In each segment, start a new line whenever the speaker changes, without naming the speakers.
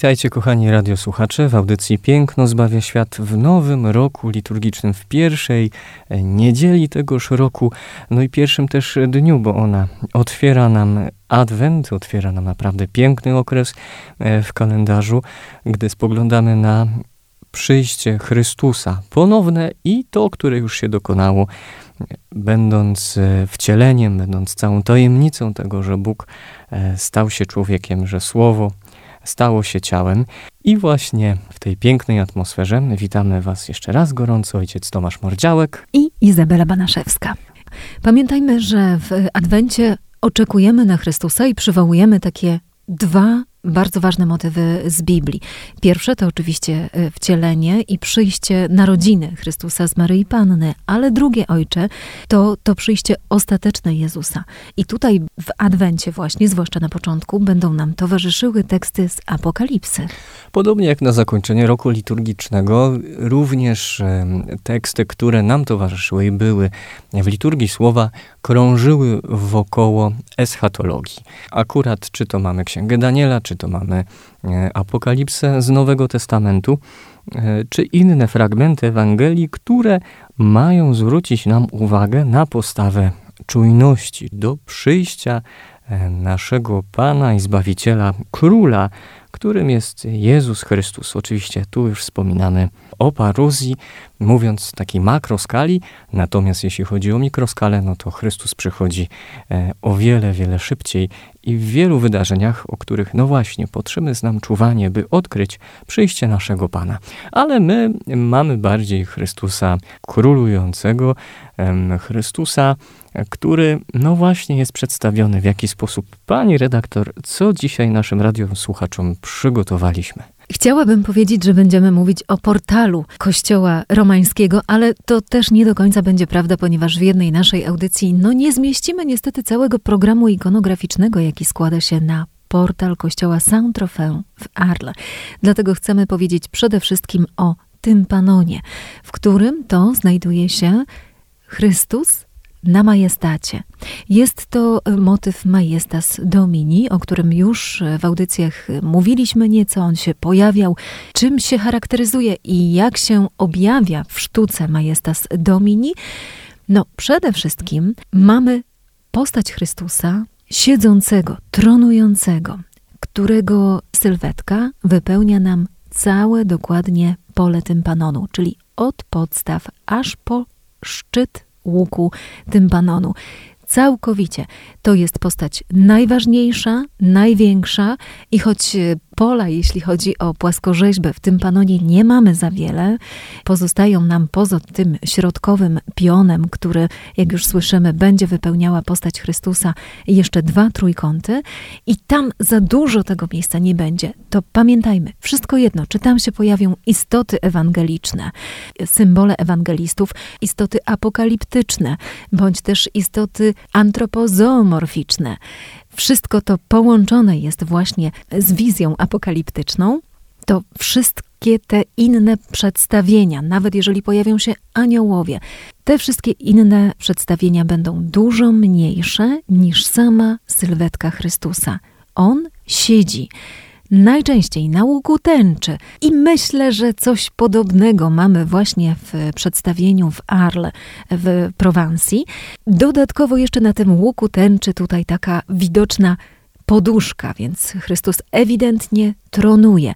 Witajcie kochani radiosłuchacze. W audycji Piękno zbawia świat w nowym roku liturgicznym, w pierwszej e, niedzieli tegoż roku, no i pierwszym też dniu, bo ona otwiera nam Adwent, otwiera nam naprawdę piękny okres e, w kalendarzu, gdy spoglądamy na przyjście Chrystusa. Ponowne i to, które już się dokonało, będąc e, wcieleniem, będąc całą tajemnicą tego, że Bóg stał się człowiekiem, że Słowo stało się ciałem. I właśnie w tej pięknej atmosferze witamy Was jeszcze raz gorąco, ojciec Tomasz Mordziałek
i Izabela Banaszewska. Pamiętajmy, że w Adwencie oczekujemy na Chrystusa i przywołujemy takie dwa bardzo ważne motywy z Biblii. Pierwsze to oczywiście e, wcielenie i przyjście narodziny Chrystusa z Maryi Panny, ale drugie, ojcze, to to przyjście ostateczne Jezusa. I tutaj w Adwencie właśnie, zwłaszcza na początku, będą nam towarzyszyły teksty z Apokalipsy.
Podobnie jak na zakończenie roku liturgicznego, również teksty, które nam towarzyszyły i były w liturgii słowa, krążyły wokoło eschatologii. Akurat czy to mamy Księgę Daniela, czy to mamy e, Apokalipsę z Nowego Testamentu, e, czy inne fragmenty Ewangelii, które mają zwrócić nam uwagę na postawę czujności do przyjścia e, naszego Pana i Zbawiciela, Króla, którym jest Jezus Chrystus. Oczywiście tu już wspominamy o paruzji, mówiąc w takiej makroskali, natomiast jeśli chodzi o mikroskalę, no to Chrystus przychodzi e, o wiele, wiele szybciej i w wielu wydarzeniach, o których, no właśnie, potrzebne jest nam czuwanie, by odkryć przyjście naszego Pana. Ale my mamy bardziej Chrystusa królującego, Chrystusa, który, no właśnie, jest przedstawiony w jaki sposób. Pani redaktor, co dzisiaj naszym radiosłuchaczom przygotowaliśmy?
Chciałabym powiedzieć, że będziemy mówić o portalu Kościoła Romańskiego, ale to też nie do końca będzie prawda, ponieważ w jednej naszej audycji no nie zmieścimy niestety całego programu ikonograficznego, jaki składa się na portal Kościoła Saint-Tropez w Arles. Dlatego chcemy powiedzieć przede wszystkim o tympanonie, w którym to znajduje się Chrystus na majestacie. Jest to e, motyw Majestas Domini, o którym już e, w audycjach mówiliśmy nieco, on się pojawiał, czym się charakteryzuje i jak się objawia w sztuce Majestas Domini. No, przede wszystkim mamy postać Chrystusa siedzącego, tronującego, którego sylwetka wypełnia nam całe dokładnie pole tympanonu, czyli od podstaw aż po szczyt łuku tympanonu. Całkowicie. To jest postać najważniejsza, największa i choć pola, jeśli chodzi o płaskorzeźbę, w tym panonie nie mamy za wiele. Pozostają nam poza tym środkowym pionem, który, jak już słyszymy, będzie wypełniała postać Chrystusa, jeszcze dwa trójkąty i tam za dużo tego miejsca nie będzie. To pamiętajmy, wszystko jedno, czy tam się pojawią istoty ewangeliczne, symbole ewangelistów, istoty apokaliptyczne, bądź też istoty antropozoomorficzne. Wszystko to połączone jest właśnie z wizją apokaliptyczną, to wszystkie te inne przedstawienia, nawet jeżeli pojawią się aniołowie, te wszystkie inne przedstawienia będą dużo mniejsze niż sama sylwetka Chrystusa. On siedzi najczęściej na łuku tęczy. I myślę, że coś podobnego mamy właśnie w przedstawieniu w Arles w Prowansji. Dodatkowo jeszcze na tym łuku tęczy tutaj taka widoczna poduszka, więc Chrystus ewidentnie tronuje.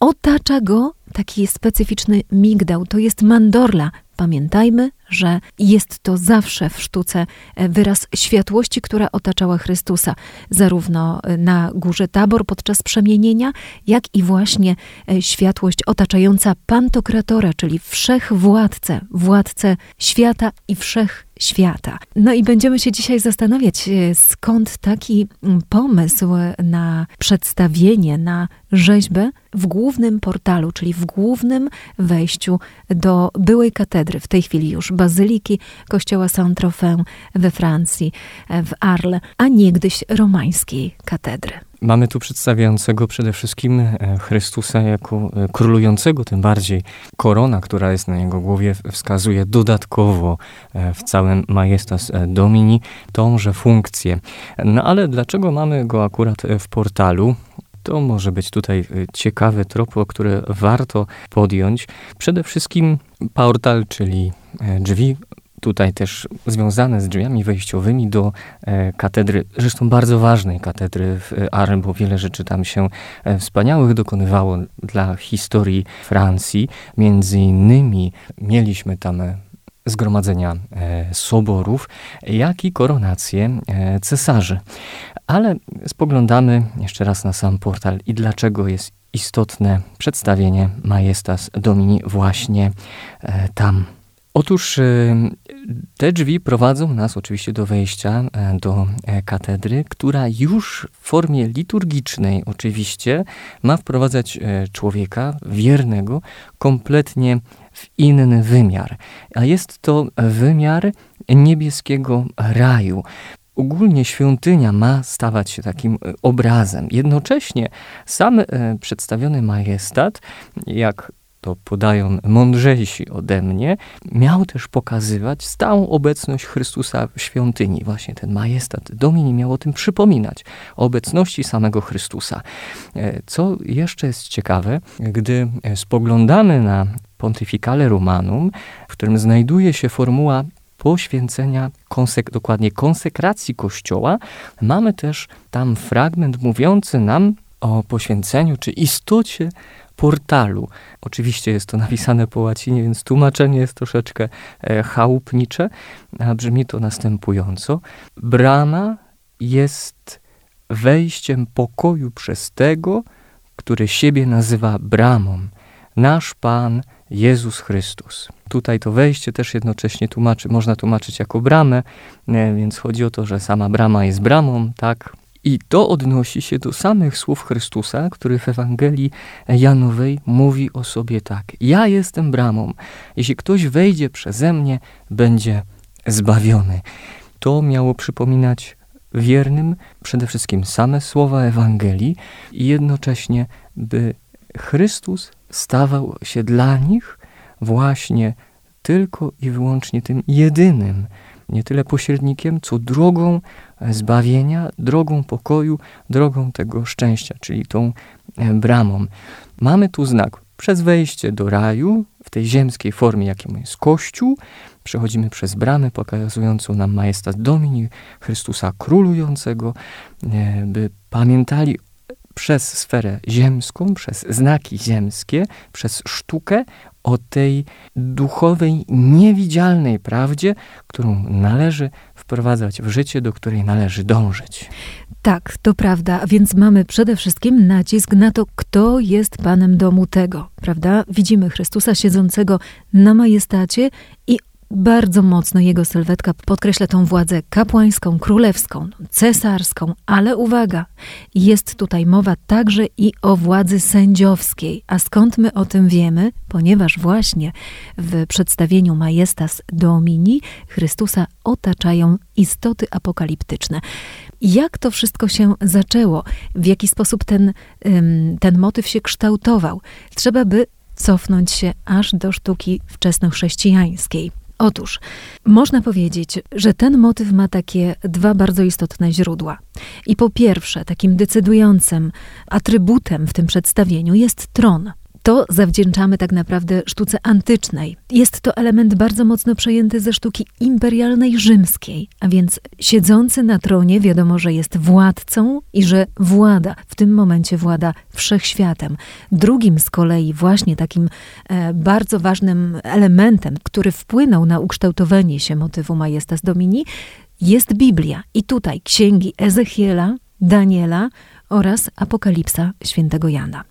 Otacza go taki specyficzny migdał, to jest mandorla. Pamiętajmy, że jest to zawsze w sztuce e, wyraz światłości, która otaczała Chrystusa, zarówno e, na górze Tabor podczas przemienienia, jak i właśnie e, światłość otaczająca Pantokratora, czyli wszechwładcę, władcę świata i wszech świata. No i będziemy się dzisiaj zastanawiać, skąd taki mm, pomysł na przedstawienie, na rzeźbę w głównym portalu, czyli w głównym wejściu do byłej katedry, w tej chwili już bazyliki kościoła Saint-Tropez we Francji, e, w Arles, a niegdyś romańskiej katedry.
Mamy tu przedstawiającego przede wszystkim e, Chrystusa jako e, królującego, tym bardziej korona, która jest na jego głowie, wskazuje dodatkowo w całym Majestas Domini tąże funkcję. No ale dlaczego mamy go akurat w portalu? To może być tutaj ciekawy trop, który warto podjąć. Przede wszystkim portal, czyli drzwi tutaj też związane z drzwiami wejściowymi do e, katedry, zresztą bardzo ważnej katedry w Arles, bo wiele rzeczy tam się e, wspaniałych dokonywało dla historii Francji. Między innymi mieliśmy tam e, zgromadzenia e, soborów, jak i koronację e, cesarzy. Ale spoglądamy jeszcze raz na sam portal i dlaczego jest istotne przedstawienie Majestas Domini właśnie e, tam. Otóż te drzwi prowadzą nas oczywiście do wejścia do katedry, która już w formie liturgicznej oczywiście ma wprowadzać człowieka wiernego kompletnie w inny wymiar. A jest to wymiar niebieskiego raju. Ogólnie świątynia ma stawać się takim obrazem. Jednocześnie sam przedstawiony majestat, jak to podają mądrzejsi ode mnie, miał też pokazywać stałą obecność Chrystusa w świątyni. Właśnie ten majestat Domini miał o tym przypominać, o obecności samego Chrystusa. E, co jeszcze jest ciekawe, gdy spoglądamy na Pontificale Romanum, w którym znajduje się formuła poświęcenia, konsek dokładnie konsekracji Kościoła, mamy też tam fragment mówiący nam o poświęceniu czy istocie portalu. Oczywiście jest to napisane po łacinie, więc tłumaczenie jest troszeczkę e, chałupnicze, a brzmi to następująco. Brama jest wejściem pokoju przez tego, który siebie nazywa bramą. Nasz Pan Jezus Chrystus. Tutaj to wejście też jednocześnie tłumaczy, można tłumaczyć jako bramę, więc chodzi o to, że sama brama jest bramą, tak? I to odnosi się do samych słów Chrystusa, który w Ewangelii Janowej mówi o sobie tak: Ja jestem bramą. Jeśli ktoś wejdzie przeze mnie, będzie zbawiony. To miało przypominać wiernym przede wszystkim same słowa Ewangelii i jednocześnie, by Chrystus stawał się dla nich właśnie tylko i wyłącznie tym jedynym nie tyle pośrednikiem, co drogą zbawienia, drogą pokoju, drogą tego szczęścia, czyli tą e, bramą. Mamy tu znak przez wejście do raju, w tej ziemskiej formie, jakim jest Kościół, przechodzimy przez bramę pokazującą nam majestat Domini, Chrystusa Królującego, e, by pamiętali przez sferę ziemską, przez znaki ziemskie, przez sztukę o tej duchowej, niewidzialnej prawdzie, którą należy wprowadzać w życie, do której należy dążyć.
Tak, to prawda, więc mamy przede wszystkim nacisk na to, kto jest panem domu tego, prawda? Widzimy Chrystusa siedzącego na majestacie i bardzo mocno jego sylwetka podkreśla tą władzę kapłańską, królewską, cesarską, ale uwaga, jest tutaj mowa także i o władzy sędziowskiej. A skąd my o tym wiemy? Ponieważ właśnie w przedstawieniu Majestas Domini Chrystusa otaczają istoty apokaliptyczne. Jak to wszystko się zaczęło? W jaki sposób ten, ten motyw się kształtował? Trzeba by cofnąć się aż do sztuki wczesnochrześcijańskiej. Otóż można powiedzieć, że ten motyw ma takie dwa bardzo istotne źródła. I po pierwsze, takim decydującym atrybutem w tym przedstawieniu jest tron. To zawdzięczamy tak naprawdę sztuce antycznej. Jest to element bardzo mocno przejęty ze sztuki imperialnej rzymskiej, a więc siedzący na tronie wiadomo, że jest władcą i że włada, w tym momencie włada wszechświatem. Drugim z kolei właśnie takim e, bardzo ważnym elementem, który wpłynął na ukształtowanie się motywu Majestas Domini, jest Biblia. I tutaj księgi Ezechiela, Daniela oraz Apokalipsa świętego Jana.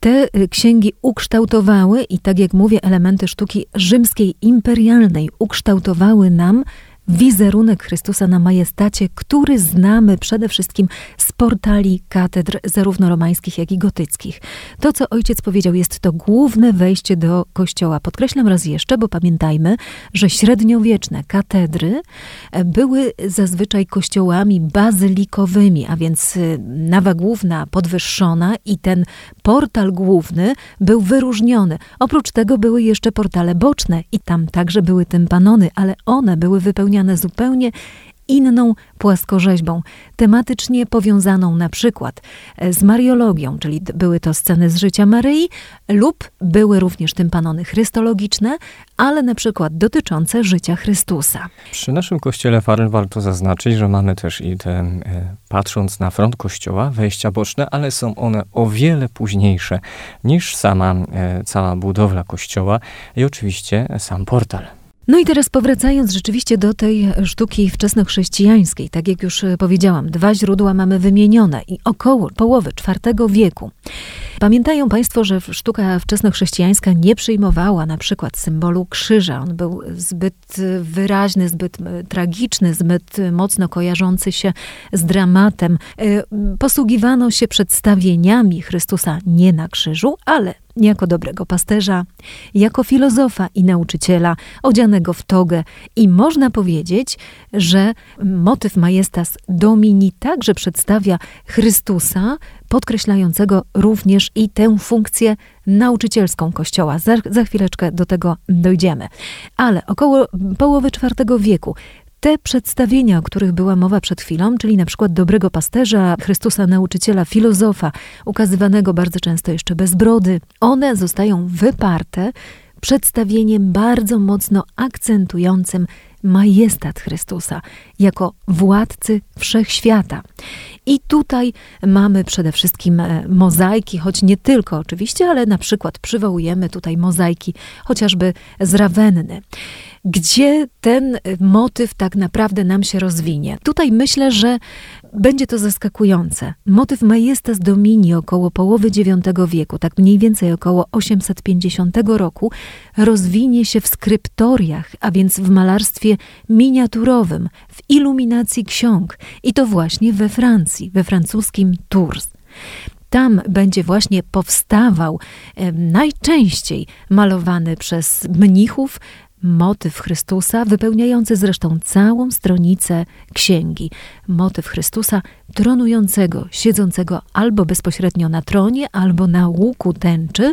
Te y, księgi ukształtowały, i tak jak mówię, elementy sztuki rzymskiej imperialnej ukształtowały nam wizerunek Chrystusa na majestacie, który znamy przede wszystkim z portali katedr, zarówno romańskich, jak i gotyckich. To, co ojciec powiedział, jest to główne wejście do kościoła. Podkreślam raz jeszcze, bo pamiętajmy, że średniowieczne katedry e, były zazwyczaj kościołami bazylikowymi, a więc e, nawa główna podwyższona i ten portal główny był wyróżniony. Oprócz tego były jeszcze portale boczne i tam także były tympanony, ale one były wypełnione wypełniane zupełnie inną płaskorzeźbą, tematycznie powiązaną na przykład e, z mariologią, czyli były to sceny z życia Maryi, lub były również tympanony chrystologiczne, ale na przykład dotyczące życia Chrystusa.
Przy naszym kościele Farel warto zaznaczyć, że mamy też i te, e, patrząc na front kościoła, wejścia boczne, ale są one o wiele późniejsze niż sama e, cała budowla kościoła i oczywiście sam portal.
No i teraz powracając rzeczywiście do tej sztuki wczesnochrześcijańskiej, tak jak już powiedziałam, dwa źródła mamy wymienione i około połowy IV wieku. Pamiętają Państwo, że sztuka wczesnochrześcijańska nie przyjmowała na przykład symbolu krzyża. On był zbyt wyraźny, zbyt tragiczny, zbyt mocno kojarzący się z dramatem. E, posługiwano się przedstawieniami Chrystusa nie na krzyżu, ale jako dobrego pasterza, jako filozofa i nauczyciela, odzianego w togę. I można powiedzieć, że motyw Majestas Domini także przedstawia Chrystusa, podkreślającego również i tę funkcję nauczycielską Kościoła. Za, za chwileczkę do tego dojdziemy. Ale około połowy IV wieku te przedstawienia, o których była mowa przed chwilą, czyli na przykład dobrego pasterza, Chrystusa nauczyciela, filozofa, ukazywanego bardzo często jeszcze bez brody, one zostają wyparte przedstawieniem bardzo mocno akcentującym majestat Chrystusa jako władcy wszechświata. I tutaj mamy przede wszystkim e, mozaiki, choć nie tylko oczywiście, ale na przykład przywołujemy tutaj mozaiki chociażby z Rawenny gdzie ten y, motyw tak naprawdę nam się rozwinie. Tutaj myślę, że będzie to zaskakujące. Motyw Majestas Domini około połowy IX wieku, tak mniej więcej około 850 roku, rozwinie się w skryptoriach, a więc w malarstwie miniaturowym, w iluminacji ksiąg i to właśnie we Francji, we francuskim Tours tam będzie właśnie powstawał najczęściej malowany przez mnichów motyw Chrystusa, wypełniający zresztą całą stronicę księgi. Motyw Chrystusa tronującego, siedzącego albo bezpośrednio na tronie, albo na łuku tęczy,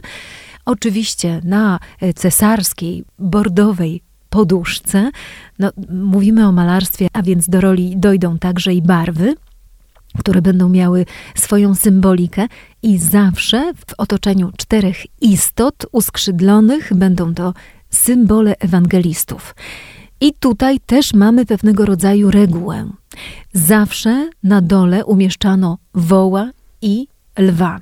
oczywiście na cesarskiej, bordowej poduszce. No, mówimy o malarstwie, a więc do roli dojdą także i barwy które będą miały swoją symbolikę i zawsze w otoczeniu czterech istot uskrzydlonych będą to symbole ewangelistów. I tutaj też mamy pewnego rodzaju regułę. Zawsze na dole umieszczano woła i lwa.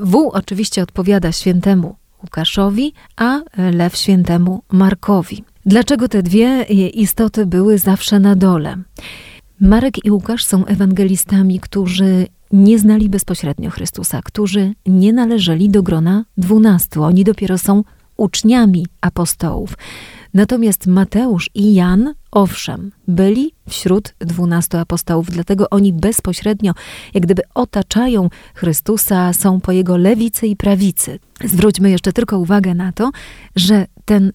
Wół oczywiście odpowiada świętemu Łukaszowi, a lew świętemu Markowi. Dlaczego te dwie istoty były zawsze na dole? Marek i Łukasz są ewangelistami, którzy nie znali bezpośrednio Chrystusa, którzy nie należeli do grona dwunastu. Oni dopiero są uczniami apostołów. Natomiast Mateusz i Jan, owszem, byli wśród dwunastu apostołów, dlatego oni bezpośrednio, jak gdyby otaczają Chrystusa, są po jego lewicy i prawicy. Zwróćmy jeszcze tylko uwagę na to, że ten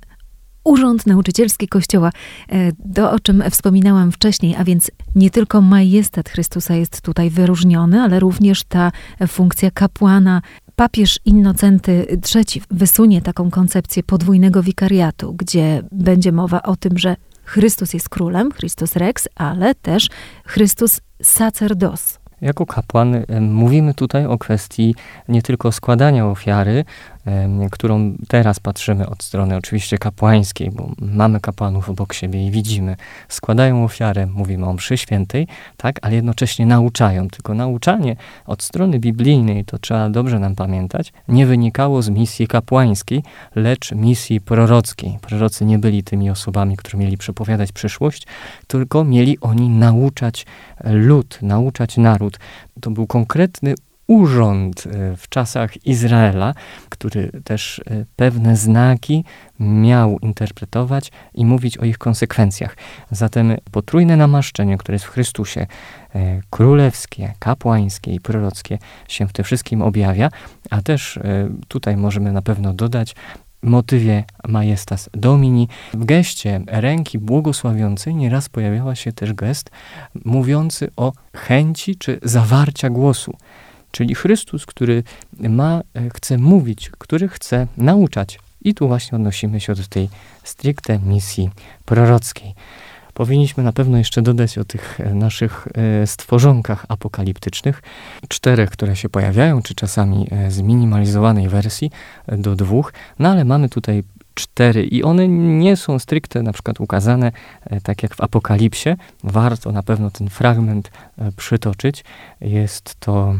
Urząd Nauczycielski Kościoła, e, to o czym wspominałam wcześniej, a więc nie tylko majestat Chrystusa jest tutaj wyróżniony, ale również ta funkcja kapłana papież Innocenty III wysunie taką koncepcję podwójnego wikariatu, gdzie będzie mowa o tym, że Chrystus jest królem, Chrystus Rex, ale też Chrystus Sacerdos.
Jako kapłan mówimy tutaj o kwestii nie tylko składania ofiary, którą teraz patrzymy od strony oczywiście kapłańskiej, bo mamy kapłanów obok siebie i widzimy, składają ofiarę, mówimy o mszy świętej, tak, ale jednocześnie nauczają. Tylko nauczanie od strony biblijnej, to trzeba dobrze nam pamiętać, nie wynikało z misji kapłańskiej, lecz misji prorockiej. Prorocy nie byli tymi osobami, którzy mieli przepowiadać przyszłość, tylko mieli oni nauczać lud, nauczać naród. To był konkretny urząd e, w czasach Izraela, który też e, pewne znaki miał interpretować i mówić o ich konsekwencjach. Zatem potrójne namaszczenie, które jest w Chrystusie, e, królewskie, kapłańskie i prorockie, się w tym wszystkim objawia, a też tutaj możemy na pewno dodać motywie Majestas Domini. W geście ręki błogosławiącej nieraz pojawiała się też gest mówiący o chęci czy zawarcia głosu czyli Chrystus, który ma, e, chce mówić, który chce nauczać. I tu właśnie odnosimy się do tej stricte misji prorockiej. Powinniśmy na pewno jeszcze dodać o tych e, naszych e, stworzonkach apokaliptycznych, czterech, które się pojawiają, czy czasami zminimalizowanej wersji do dwóch, no ale mamy tutaj cztery i one nie są stricte na przykład ukazane tak jak w Apokalipsie. Warto na pewno ten fragment przytoczyć. Jest to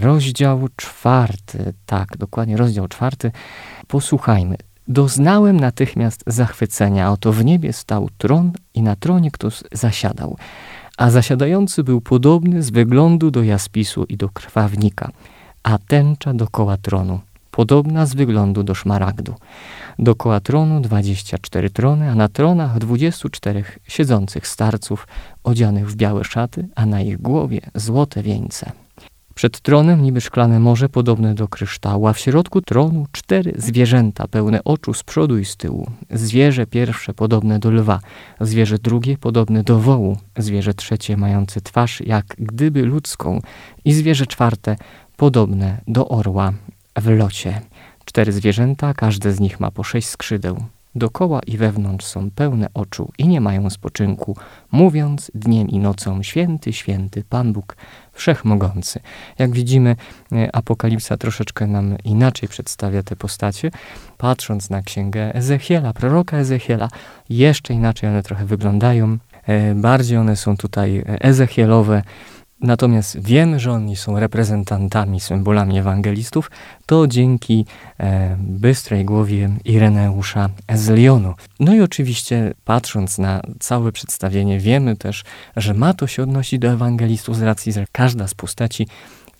rozdział czwarty, tak, dokładnie rozdział czwarty. Posłuchajmy. Doznałem natychmiast zachwycenia, oto w niebie stał tron i na tronie ktoś zasiadał, a zasiadający był podobny z wyglądu do jaspisu i do krwawnika, a tęcza dokoła tronu, podobna z wyglądu do szmaragdu. Dokoła tronu dwadzieścia cztery trony, a na tronach dwudziestu czterech siedzących starców, odzianych w białe szaty, a na ich głowie złote wieńce. Przed tronem niby szklane morze podobne do kryształu, a w środku tronu cztery zwierzęta pełne oczu z przodu i z tyłu. Zwierzę pierwsze podobne do lwa, zwierzę drugie podobne do wołu, zwierzę trzecie mające twarz jak gdyby ludzką i zwierzę czwarte podobne do orła w locie. Cztery zwierzęta, każde z nich ma po sześć skrzydeł. Dokoła i wewnątrz są pełne oczu i nie mają spoczynku, mówiąc dniem i nocą: Święty, święty Pan Bóg Wszechmogący. Jak widzimy, e, Apokalipsa troszeczkę nam inaczej przedstawia te postacie. Patrząc na księgę Ezechiela, proroka Ezechiela, jeszcze inaczej one trochę wyglądają. E, bardziej one są tutaj ezechielowe Natomiast wiemy, że oni są reprezentantami, symbolami ewangelistów, to dzięki e, bystrej głowie Ireneusza z Lyonu. No i oczywiście, patrząc na całe przedstawienie, wiemy też, że ma to się odnosić do ewangelistów z racji, że każda z postaci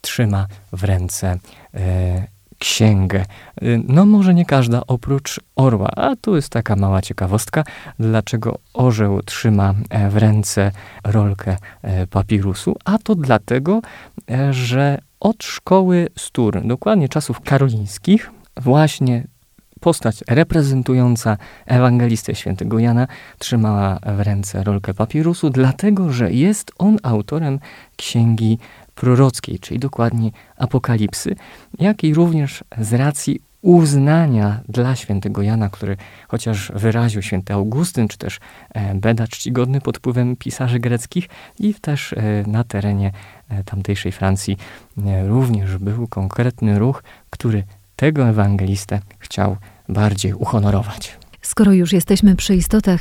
trzyma w ręce e, księgę. Y, no może nie każda oprócz orła, a tu jest taka mała ciekawostka, dlaczego orzeł trzyma e, w ręce rolkę e, papirusu, a to dlatego, e, że od szkoły Stur, dokładnie czasów karolińskich, właśnie postać reprezentująca ewangelistę świętego Jana trzymała w ręce rolkę papirusu, dlatego że jest on autorem księgi prorockiej, czyli dokładnie Apokalipsy, jak i również z racji uznania dla świętego Jana, który chociaż wyraził święty Augustyn, czy też e, Beda czcigodny pod wpływem pisarzy greckich i też e, na terenie e, tamtejszej Francji również był konkretny ruch, który tego ewangelistę chciał bardziej uhonorować.
Skoro już jesteśmy przy istotach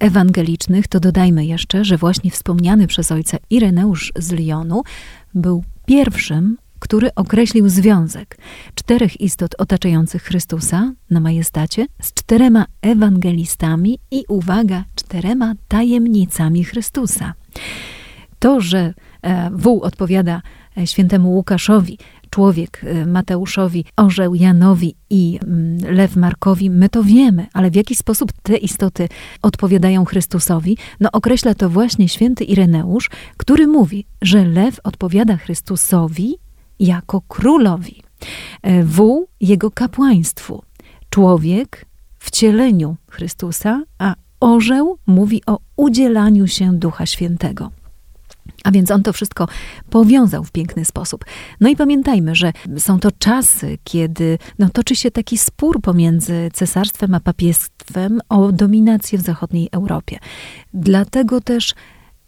ewangelicznych, to dodajmy jeszcze, że właśnie wspomniany przez ojca Ireneusz z Lyonu był pierwszym, który określił związek czterech istot otaczających Chrystusa na majestacie z czterema ewangelistami i uwaga, czterema tajemnicami Chrystusa. To, że e, wół odpowiada e, świętemu Łukaszowi, człowiek y, Mateuszowi, orzeł Janowi i mm, lew Markowi, my to wiemy, ale w jaki sposób te istoty odpowiadają Chrystusowi? No określa to właśnie święty Ireneusz, który mówi, że lew odpowiada Chrystusowi jako królowi, e, wół jego kapłaństwu, człowiek wcieleniu Chrystusa, a orzeł mówi o udzielaniu się Ducha Świętego. A więc on to wszystko powiązał w piękny sposób. No i pamiętajmy, że są to czasy, kiedy no, toczy się taki spór pomiędzy cesarstwem a papiestwem o dominację w zachodniej Europie. Dlatego też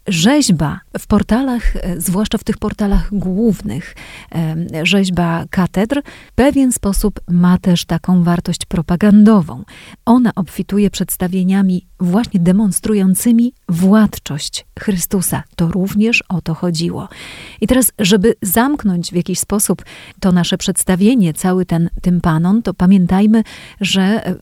rzeźba w portalach, e, zwłaszcza w tych portalach głównych, rzeźba katedr, w pewien sposób ma też taką wartość propagandową. Ona obfituje przedstawieniami właśnie demonstrującymi władczość Chrystusa. To również o to chodziło. I teraz, żeby zamknąć w jakiś sposób to nasze przedstawienie, cały ten tympanon, to pamiętajmy, że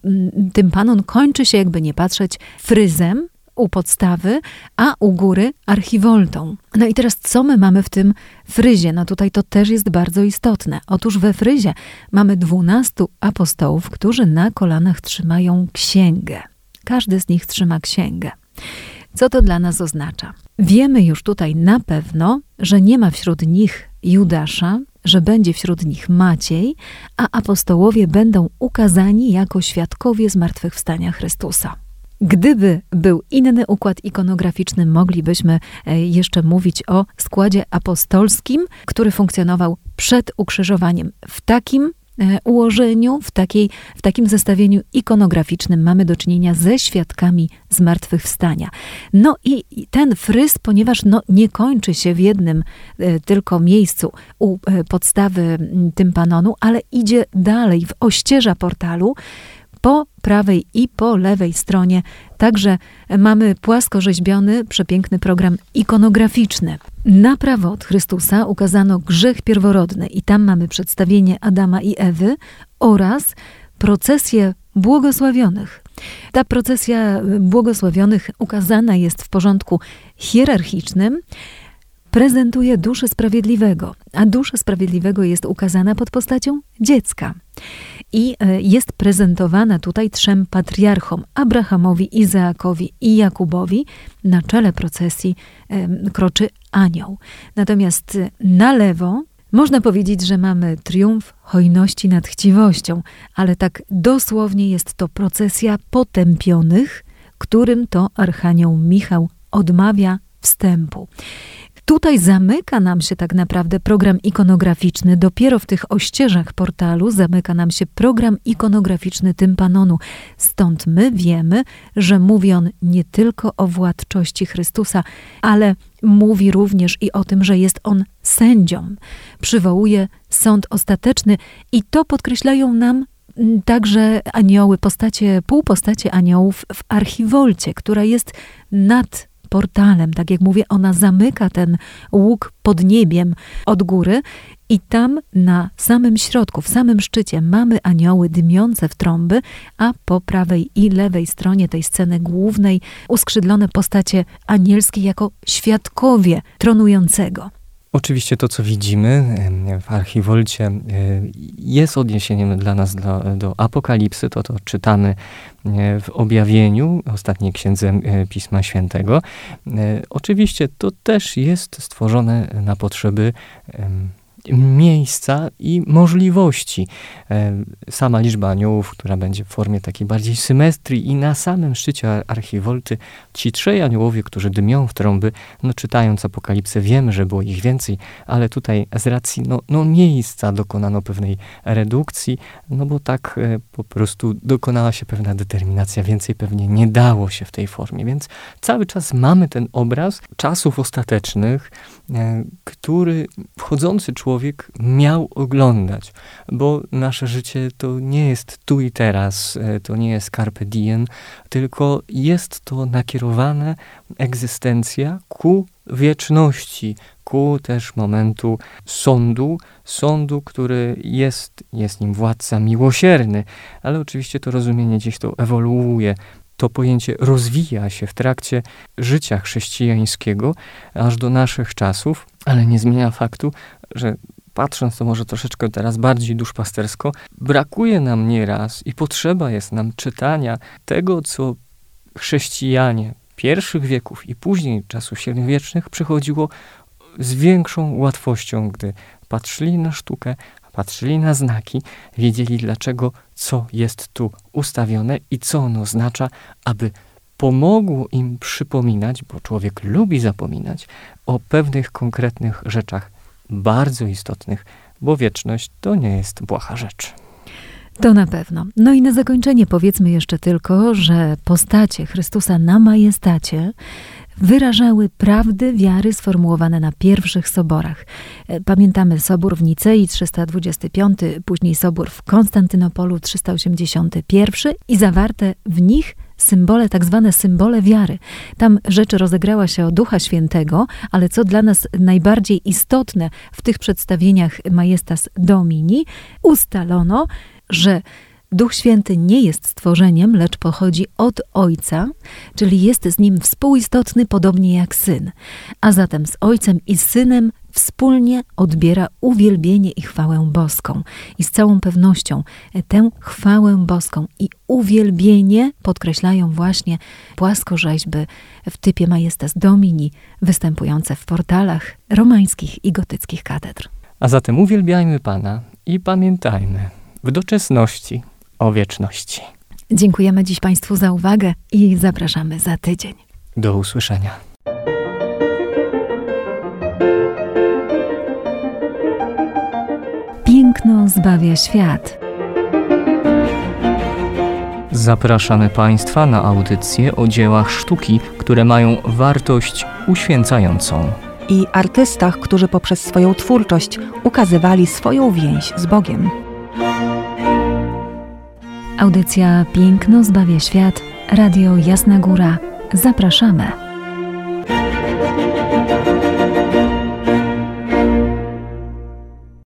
tympanon kończy się, jakby nie patrzeć, fryzem, u podstawy, a u góry archiwoltą. No i teraz co my mamy w tym fryzie? No tutaj to też jest bardzo istotne. Otóż we fryzie mamy dwunastu apostołów, którzy na kolanach trzymają księgę. Każdy z nich trzyma księgę. Co to dla nas oznacza? Wiemy już tutaj na pewno, że nie ma wśród nich Judasza, że będzie wśród nich Maciej, a apostołowie będą ukazani jako świadkowie zmartwychwstania Chrystusa. Gdyby był inny układ ikonograficzny, moglibyśmy e, jeszcze mówić o składzie apostolskim, który funkcjonował przed ukrzyżowaniem. W takim e, ułożeniu, w, takiej, w takim zestawieniu ikonograficznym mamy do czynienia ze świadkami zmartwychwstania. No i ten fryz, ponieważ no, nie kończy się w jednym e, tylko miejscu u podstawy tympanonu, ale idzie dalej, w ościeża portalu, po prawej i po lewej stronie także mamy płasko rzeźbiony, przepiękny program ikonograficzny. Na prawo od Chrystusa ukazano grzech pierworodny i tam mamy przedstawienie Adama i Ewy oraz procesję błogosławionych. Ta procesja błogosławionych ukazana jest w porządku hierarchicznym, prezentuje duszę sprawiedliwego, a dusza sprawiedliwego jest ukazana pod postacią dziecka. I e, jest prezentowana tutaj trzem patriarchom Abrahamowi, Izaakowi i Jakubowi. Na czele procesji kroczy anioł. Natomiast e, na lewo można powiedzieć, że mamy triumf hojności nad chciwością, ale tak dosłownie jest to procesja potępionych, którym to Archanioł Michał odmawia wstępu. Tutaj zamyka nam się tak naprawdę program ikonograficzny. Dopiero w tych ościeżach portalu zamyka nam się program ikonograficzny tympanonu. Stąd my wiemy, że mówi on nie tylko o władczości Chrystusa, ale mówi również i o tym, że jest on sędzią. Przywołuje sąd ostateczny i to podkreślają nam mm, także anioły, postacie, półpostacie aniołów w archiwolcie, która jest nad portalem. Tak jak mówię, ona zamyka ten łuk pod niebiem od góry i tam na samym środku, w samym szczycie mamy anioły dymiące w trąby, a po prawej i lewej stronie tej sceny głównej uskrzydlone postacie anielskie jako świadkowie tronującego.
Oczywiście to, co widzimy w Archiwolcie, e, jest odniesieniem dla nas do, do Apokalipsy. To, to czytamy e, w objawieniu, ostatniej księdze e, Pisma Świętego. Oczywiście to też jest stworzone na potrzeby miejsca i możliwości. E, sama liczba aniołów, która będzie w formie takiej bardziej symetrii i na samym szczycie archiwolty ci trzej aniołowie, którzy dymią w trąby, no czytając Apokalipsę wiemy, że było ich więcej, ale tutaj z racji no, no miejsca dokonano pewnej redukcji, no bo tak e, po prostu dokonała się pewna determinacja, więcej pewnie nie dało się w tej formie, więc cały czas mamy ten obraz czasów ostatecznych, e, który wchodzący człowiek człowiek miał oglądać, bo nasze życie to nie jest tu i teraz, e, to nie jest carpe diem, tylko jest to nakierowane egzystencja ku wieczności, ku też momentu sądu, sądu, który jest, jest nim władca miłosierny, ale oczywiście to rozumienie gdzieś to ewoluuje, to pojęcie rozwija się w trakcie życia chrześcijańskiego aż do naszych czasów, ale nie zmienia faktu, że patrząc to może troszeczkę teraz bardziej duszpastersko, brakuje nam nieraz i potrzeba jest nam czytania tego, co chrześcijanie pierwszych wieków i później czasów średniowiecznych przychodziło z większą łatwością, gdy patrzyli na sztukę, patrzyli na znaki, wiedzieli dlaczego, co jest tu ustawione i co ono oznacza, aby pomogło im przypominać, bo człowiek lubi zapominać, o pewnych konkretnych rzeczach bardzo istotnych, bo wieczność to nie jest błaha rzecz.
To na pewno. No i na zakończenie powiedzmy jeszcze tylko, że postacie Chrystusa na majestacie wyrażały prawdy wiary sformułowane na pierwszych soborach. E, pamiętamy sobór w Nicei 325, później sobór w Konstantynopolu 381 i zawarte w nich symbole, tak zwane symbole wiary. Tam rzecz rozegrała się o Ducha Świętego, ale co dla nas najbardziej istotne w tych przedstawieniach Majestas Domini, ustalono, że Duch Święty nie jest stworzeniem, lecz pochodzi od Ojca, czyli jest z nim współistotny, podobnie jak syn. A zatem z Ojcem i Synem wspólnie odbiera uwielbienie i chwałę boską. I z całą pewnością tę chwałę boską i uwielbienie podkreślają właśnie płaskorzeźby w typie Majestas Domini, występujące w portalach romańskich i gotyckich katedr.
A zatem uwielbiajmy Pana i pamiętajmy w doczesności o wieczności.
Dziękujemy dziś Państwu za uwagę i zapraszamy za tydzień.
Do usłyszenia.
Piękno zbawia świat.
Zapraszamy Państwa na audycje o dziełach sztuki, które mają wartość uświęcającą.
I artystach, którzy poprzez swoją twórczość ukazywali swoją więź z Bogiem.
Audycja Piękno zbawia świat. Radio Jasna Góra. Zapraszamy.